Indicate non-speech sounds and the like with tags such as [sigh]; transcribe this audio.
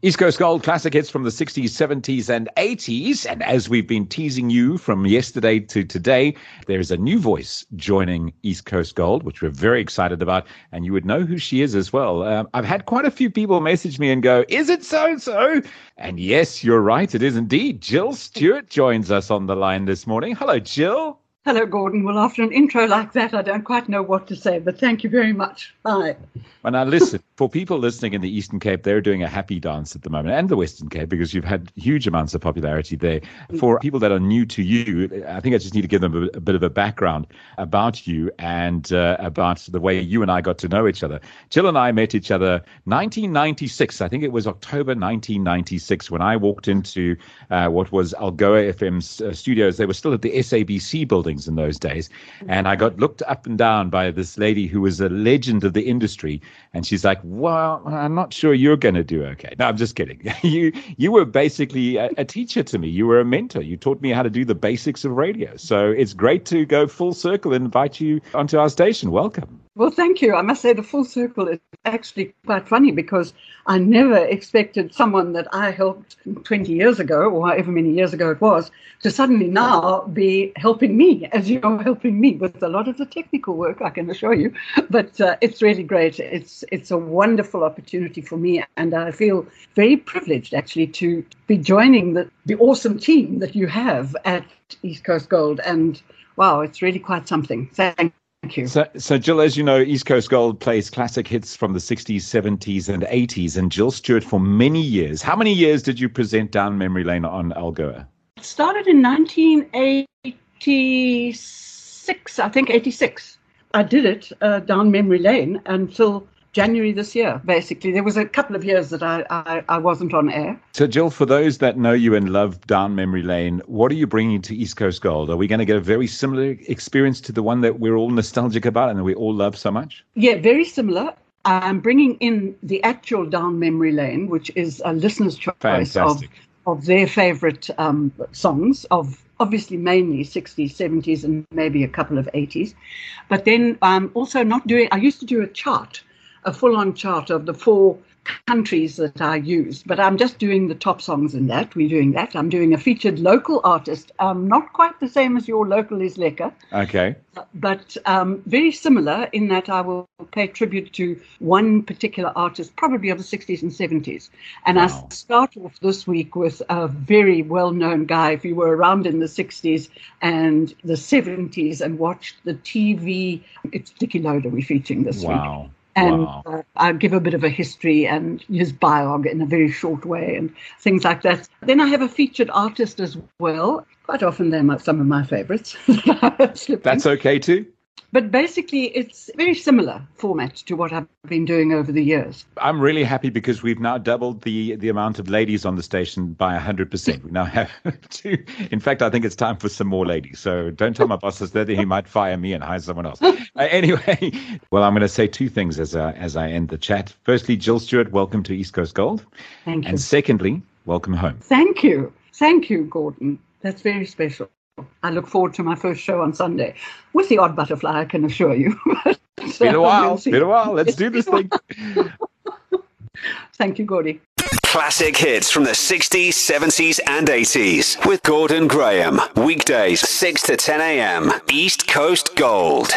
East Coast Gold classic hits from the 60s, 70s, and 80s. And as we've been teasing you from yesterday to today, there is a new voice joining East Coast Gold, which we're very excited about. And you would know who she is as well. Um, I've had quite a few people message me and go, Is it so and so? And yes, you're right. It is indeed. Jill Stewart joins us on the line this morning. Hello, Jill. Hello, Gordon. Well, after an intro like that, I don't quite know what to say, but thank you very much. Bye. Well, now listen, for people listening in the Eastern Cape, they're doing a happy dance at the moment, and the Western Cape, because you've had huge amounts of popularity there. For people that are new to you, I think I just need to give them a, a bit of a background about you and uh, about the way you and I got to know each other. Jill and I met each other 1996. I think it was October 1996 when I walked into uh, what was Algoa FM's uh, studios. They were still at the SABC buildings in those days. And I got looked up and down by this lady who was a legend of the industry. And she's like, Well, I'm not sure you're going to do okay. No, I'm just kidding. [laughs] you you were basically a, a, teacher to me. You were a mentor. You taught me how to do the basics of radio. So it's great to go full circle and invite you onto our station. Welcome. Well, thank you. I must say the full circle is actually quite funny because I never expected someone that I helped 20 years ago, or however many years ago it was, to suddenly now be helping me as you're helping me with a lot of the technical work, I can assure you. But uh, it's really great. It's, it's a wonderful opportunity for me. And I feel very privileged actually to be joining the, the awesome team that you have at East Coast Gold. And wow, it's really quite something. Thank Thank you. So, so, Jill, as you know, East Coast Gold plays classic hits from the 60s, 70s, and 80s. And Jill Stewart, for many years, how many years did you present down memory lane on Algoa? It started in 1986, I think 86. I did it uh, down memory lane until January this year, basically. There was a couple of years that I, I, I, wasn't on air. So, Jill, for those that know you and love Down Memory Lane, what are you bringing to East Coast Gold? Are we going to get a very similar experience to the one that we're all nostalgic about and that we all love so much? Yeah, very similar. I'm bringing in the actual Down Memory Lane, which is a listener's choice of, of their favorite um, songs of obviously mainly 60s, 70s, and maybe a couple of 80s. But then I'm also not doing, I used to do a chart a full on chart of the four countries that I use, but I'm just doing the top songs in that. We're doing that. I'm doing a featured local artist, um, not quite the same as your local is Lekker. Okay. But um, very similar in that I will pay tribute to one particular artist, probably of the 60s and 70s. And wow. I start off this week with a very well known guy. If you were around in the 60s and the 70s and watched the TV, it's Dickie Loader we're featuring this wow. week. Wow and wow. uh, I'll give a bit of a history and his biog in a very short way and things like that. Then I have a featured artist as well. Quite often they're some of my favorites. [laughs] That's okay too. But basically, it's very similar format to what I've been doing over the years. I'm really happy because we've now doubled the the amount of ladies on the station by 100%. We now have [laughs] two. In fact, I think it's time for some more ladies. So don't tell my [laughs] bosses that he might fire me and hire someone else. Uh, anyway, [laughs] well, I'm going to say two things as, uh, as I end the chat. Firstly, Jill Stewart, welcome to East Coast Gold. Thank you. And secondly, welcome home. Thank you. Thank you, Gordon. That's very special. I look forward to my first show on Sunday with the odd butterfly, I can assure you. [laughs] it's been a uh, while. It's been a while. Let's do this thing. Thank you, Gordy. Classic hits from the 60s, 70s, and 80s with Gordon Graham. Weekdays, 6 to 10 a.m. East Coast Gold.